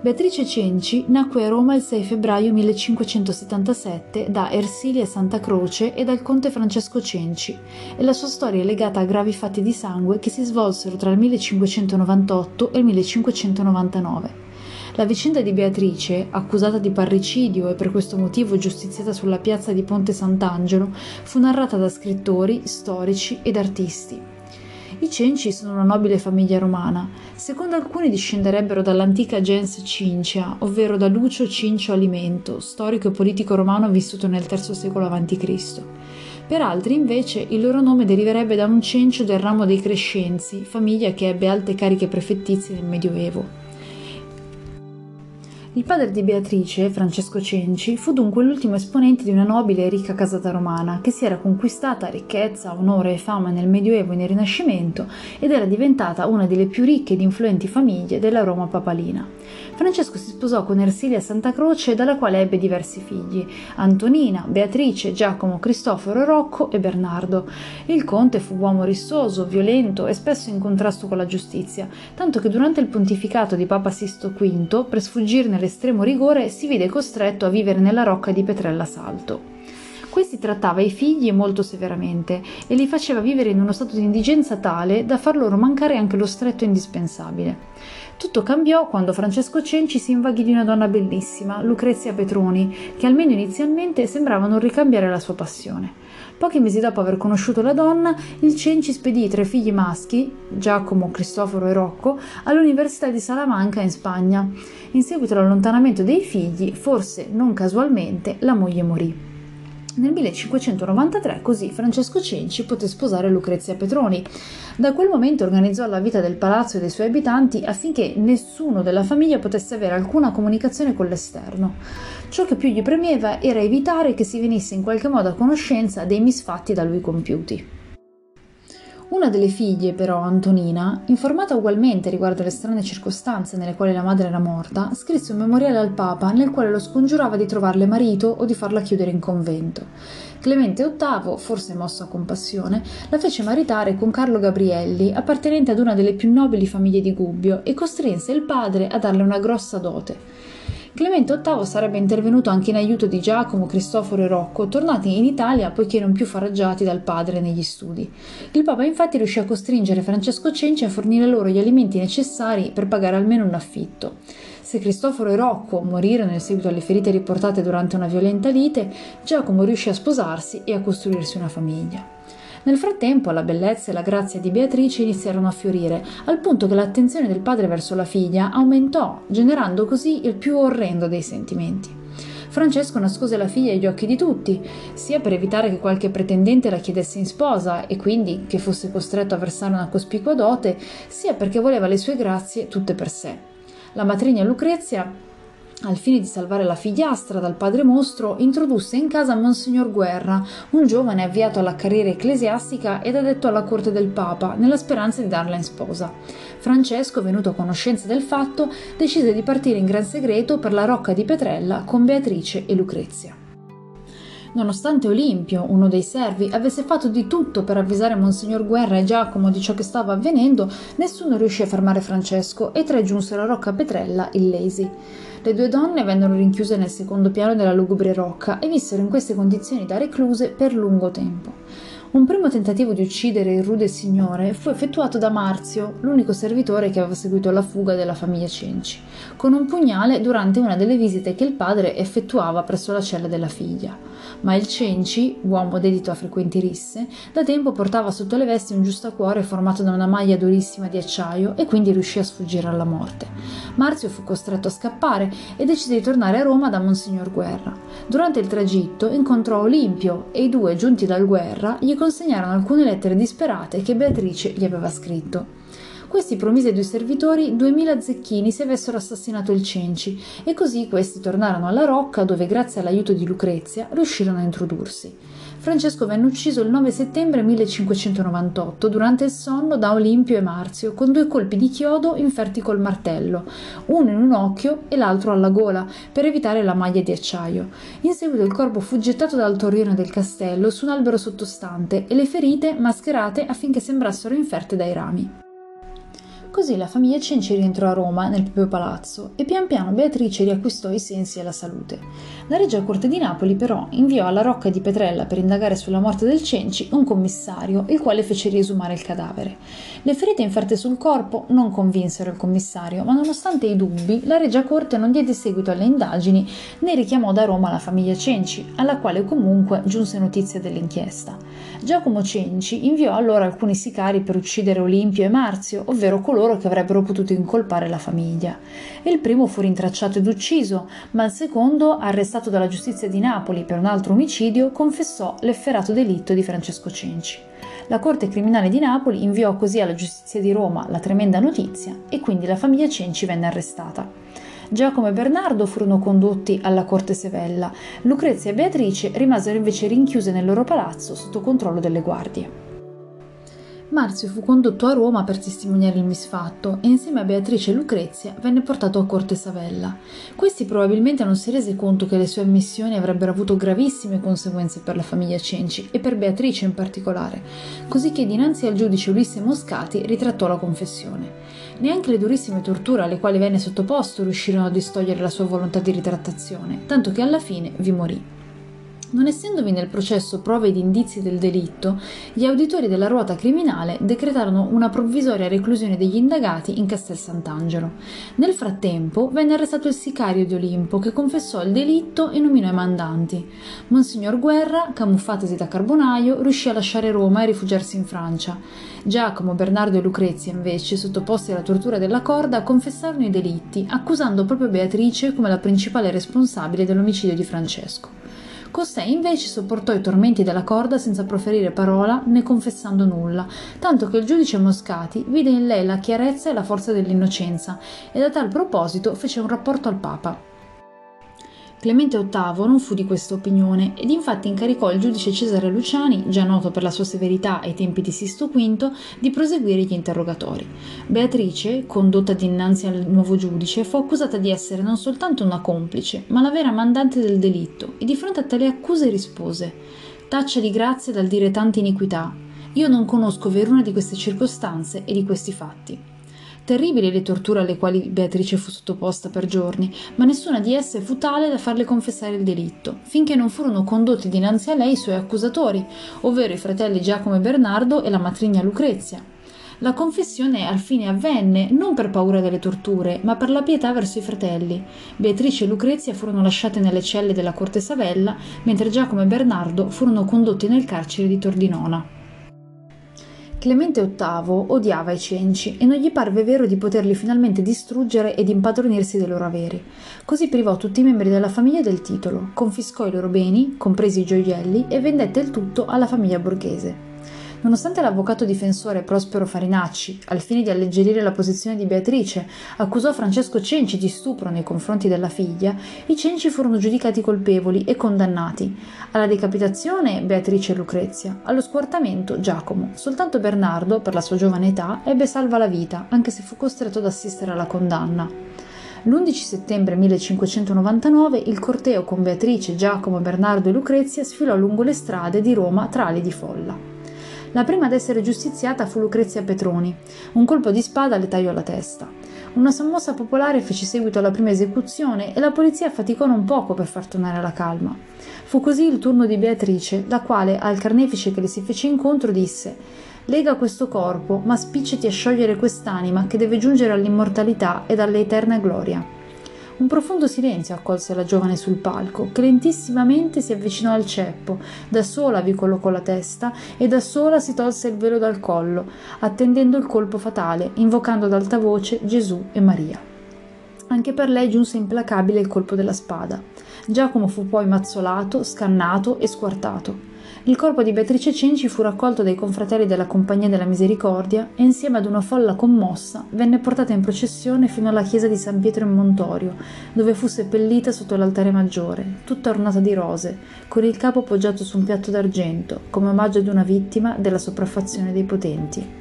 Beatrice Cenci nacque a Roma il 6 febbraio 1577 da Ersilia Santa Croce e dal conte Francesco Cenci e la sua storia è legata a gravi fatti di sangue che si svolsero tra il 1598 e il 1599. La vicenda di Beatrice, accusata di parricidio e per questo motivo giustiziata sulla piazza di Ponte Sant'Angelo, fu narrata da scrittori, storici ed artisti. I Cenci sono una nobile famiglia romana. Secondo alcuni discenderebbero dall'antica gens Cincia, ovvero da Lucio Cincio Alimento, storico e politico romano vissuto nel III secolo a.C. Per altri, invece, il loro nome deriverebbe da un cencio del ramo dei Crescenzi, famiglia che ebbe alte cariche prefettizie nel Medioevo. Il padre di Beatrice, Francesco Cenci, fu dunque l'ultimo esponente di una nobile e ricca casata romana che si era conquistata ricchezza, onore e fama nel Medioevo e nel Rinascimento ed era diventata una delle più ricche ed influenti famiglie della Roma papalina. Francesco si sposò con Ersilia Santa Croce, dalla quale ebbe diversi figli: Antonina, Beatrice, Giacomo, Cristoforo, Rocco e Bernardo. Il conte fu uomo rissoso, violento e spesso in contrasto con la giustizia, tanto che durante il pontificato di Papa Sisto V, per sfuggirne l'estremo rigore, si vide costretto a vivere nella rocca di Petrella Salto. Questi trattava i figli molto severamente e li faceva vivere in uno stato di indigenza tale da far loro mancare anche lo stretto indispensabile. Tutto cambiò quando Francesco Cenci si invaghì di una donna bellissima, Lucrezia Petroni, che almeno inizialmente sembrava non ricambiare la sua passione. Pochi mesi dopo aver conosciuto la donna, il Cenci spedì i tre figli maschi, Giacomo, Cristoforo e Rocco, all'Università di Salamanca in Spagna. In seguito all'allontanamento dei figli, forse non casualmente, la moglie morì. Nel 1593 così Francesco Cenci poté sposare Lucrezia Petroni. Da quel momento organizzò la vita del palazzo e dei suoi abitanti affinché nessuno della famiglia potesse avere alcuna comunicazione con l'esterno. Ciò che più gli premeva era evitare che si venisse in qualche modo a conoscenza dei misfatti da lui compiuti. Una delle figlie, però, Antonina, informata ugualmente riguardo le strane circostanze nelle quali la madre era morta, scrisse un memoriale al Papa nel quale lo scongiurava di trovarle marito o di farla chiudere in convento. Clemente VIII, forse mosso a compassione, la fece maritare con Carlo Gabrielli, appartenente ad una delle più nobili famiglie di Gubbio, e costrinse il padre a darle una grossa dote. Clemente VIII sarebbe intervenuto anche in aiuto di Giacomo, Cristoforo e Rocco, tornati in Italia poiché non più faraggiati dal padre negli studi. Il Papa infatti riuscì a costringere Francesco Cenci a fornire loro gli alimenti necessari per pagare almeno un affitto. Se Cristoforo e Rocco morirono in seguito alle ferite riportate durante una violenta lite, Giacomo riuscì a sposarsi e a costruirsi una famiglia. Nel frattempo la bellezza e la grazia di Beatrice iniziarono a fiorire, al punto che l'attenzione del padre verso la figlia aumentò, generando così il più orrendo dei sentimenti. Francesco nascose la figlia agli occhi di tutti, sia per evitare che qualche pretendente la chiedesse in sposa e quindi che fosse costretto a versare una cospicua dote, sia perché voleva le sue grazie tutte per sé. La matrigna Lucrezia al fine di salvare la figliastra dal padre mostro, introdusse in casa Monsignor Guerra, un giovane avviato alla carriera ecclesiastica ed addetto alla corte del Papa, nella speranza di darla in sposa. Francesco, venuto a conoscenza del fatto, decise di partire in gran segreto per la rocca di Petrella con Beatrice e Lucrezia. Nonostante Olimpio, uno dei servi, avesse fatto di tutto per avvisare Monsignor Guerra e Giacomo di ciò che stava avvenendo, nessuno riuscì a fermare Francesco e tre giunsero a Rocca Petrella illesi. Le due donne vennero rinchiuse nel secondo piano della lugubre rocca e vissero in queste condizioni da recluse per lungo tempo. Un primo tentativo di uccidere il rude signore fu effettuato da Marzio, l'unico servitore che aveva seguito la fuga della famiglia Cenci, con un pugnale durante una delle visite che il padre effettuava presso la cella della figlia. Ma il Cenci, uomo dedito a frequenti risse, da tempo portava sotto le vesti un giustacuore formato da una maglia durissima di acciaio e quindi riuscì a sfuggire alla morte. Marzio fu costretto a scappare e decise di tornare a Roma da Monsignor Guerra. Durante il tragitto incontrò Olimpio e i due, giunti dal Guerra, gli consegnarono alcune lettere disperate che Beatrice gli aveva scritto. Questi promise ai due servitori duemila zecchini se avessero assassinato il Cenci e così questi tornarono alla rocca dove grazie all'aiuto di Lucrezia riuscirono a introdursi. Francesco venne ucciso il 9 settembre 1598 durante il sonno da Olimpio e Marzio con due colpi di chiodo inferti col martello, uno in un occhio e l'altro alla gola, per evitare la maglia di acciaio. In seguito il corpo fu gettato dal torrione del castello su un albero sottostante e le ferite mascherate affinché sembrassero inferte dai rami. Così la famiglia Cenci rientrò a Roma, nel proprio palazzo, e pian piano Beatrice riacquistò i sensi e la salute. La Regia Corte di Napoli, però, inviò alla Rocca di Petrella per indagare sulla morte del Cenci un commissario, il quale fece riesumare il cadavere. Le ferite inferte sul corpo non convinsero il commissario, ma nonostante i dubbi, la Regia Corte non diede seguito alle indagini né richiamò da Roma la famiglia Cenci, alla quale comunque giunse notizia dell'inchiesta. Giacomo Cenci inviò allora alcuni sicari per uccidere Olimpio e Marzio, ovvero coloro che avrebbero potuto incolpare la famiglia. Il primo fu rintracciato ed ucciso, ma il secondo, arrestato dalla giustizia di Napoli per un altro omicidio, confessò l'efferato delitto di Francesco Cenci. La Corte Criminale di Napoli inviò così alla giustizia di Roma la tremenda notizia e quindi la famiglia Cenci venne arrestata. Giacomo e Bernardo furono condotti alla corte Sevella, Lucrezia e Beatrice rimasero invece rinchiuse nel loro palazzo sotto controllo delle guardie. Marzio fu condotto a Roma per testimoniare il misfatto e insieme a Beatrice e Lucrezia venne portato a Corte Savella. Questi probabilmente non si rese conto che le sue ammissioni avrebbero avuto gravissime conseguenze per la famiglia Cenci e per Beatrice in particolare, così che dinanzi al giudice Ulisse Moscati ritrattò la confessione. Neanche le durissime torture alle quali venne sottoposto riuscirono a distogliere la sua volontà di ritrattazione, tanto che alla fine vi morì. Non essendovi nel processo prove ed indizi del delitto, gli auditori della ruota criminale decretarono una provvisoria reclusione degli indagati in Castel Sant'Angelo. Nel frattempo venne arrestato il sicario di Olimpo che confessò il delitto e nominò i mandanti. Monsignor Guerra, camuffatasi da carbonaio, riuscì a lasciare Roma e rifugiarsi in Francia. Giacomo, Bernardo e Lucrezia, invece, sottoposti alla tortura della corda, confessarono i delitti, accusando proprio Beatrice come la principale responsabile dell'omicidio di Francesco. Costei invece sopportò i tormenti della corda senza proferire parola né confessando nulla, tanto che il giudice Moscati vide in lei la chiarezza e la forza dell'innocenza e da tal proposito fece un rapporto al Papa. Clemente VIII non fu di questa opinione ed infatti incaricò il giudice Cesare Luciani, già noto per la sua severità ai tempi di Sisto V, di proseguire gli interrogatori. Beatrice, condotta dinanzi al nuovo giudice, fu accusata di essere non soltanto una complice, ma la vera mandante del delitto e di fronte a tali accuse rispose Taccia di grazia dal dire tante iniquità. Io non conosco veruna di queste circostanze e di questi fatti. Terribili le torture alle quali Beatrice fu sottoposta per giorni, ma nessuna di esse fu tale da farle confessare il delitto, finché non furono condotti dinanzi a lei i suoi accusatori, ovvero i fratelli Giacomo e Bernardo e la matrigna Lucrezia. La confessione al fine avvenne non per paura delle torture, ma per la pietà verso i fratelli. Beatrice e Lucrezia furono lasciate nelle celle della corte Savella, mentre Giacomo e Bernardo furono condotti nel carcere di Tordinona. Clemente VIII odiava i cenci e non gli parve vero di poterli finalmente distruggere ed impadronirsi dei loro averi. Così privò tutti i membri della famiglia del titolo, confiscò i loro beni, compresi i gioielli, e vendette il tutto alla famiglia borghese. Nonostante l'avvocato difensore Prospero Farinacci, al fine di alleggerire la posizione di Beatrice, accusò Francesco Cenci di stupro nei confronti della figlia, i Cenci furono giudicati colpevoli e condannati. Alla decapitazione Beatrice e Lucrezia, allo squartamento Giacomo. Soltanto Bernardo, per la sua giovane età, ebbe salva la vita, anche se fu costretto ad assistere alla condanna. L'11 settembre 1599 il corteo con Beatrice, Giacomo, Bernardo e Lucrezia sfilò lungo le strade di Roma tra ali di folla. La prima ad essere giustiziata fu Lucrezia Petroni. Un colpo di spada le tagliò la testa. Una sommossa popolare fece seguito alla prima esecuzione e la polizia faticò non poco per far tornare la calma. Fu così il turno di Beatrice, la quale al carnefice che le si fece incontro disse Lega questo corpo, ma spicciti a sciogliere quest'anima che deve giungere all'immortalità ed all'eterna gloria. Un profondo silenzio accolse la giovane sul palco, che lentissimamente si avvicinò al ceppo, da sola vi collocò la testa e da sola si tolse il velo dal collo, attendendo il colpo fatale, invocando ad alta voce Gesù e Maria. Anche per lei giunse implacabile il colpo della spada. Giacomo fu poi mazzolato, scannato e squartato. Il corpo di Beatrice Cenci fu raccolto dai confratelli della Compagnia della Misericordia e insieme ad una folla commossa venne portata in processione fino alla chiesa di San Pietro in Montorio, dove fu seppellita sotto l'altare maggiore, tutta ornata di rose, con il capo poggiato su un piatto d'argento, come omaggio ad una vittima della sopraffazione dei potenti.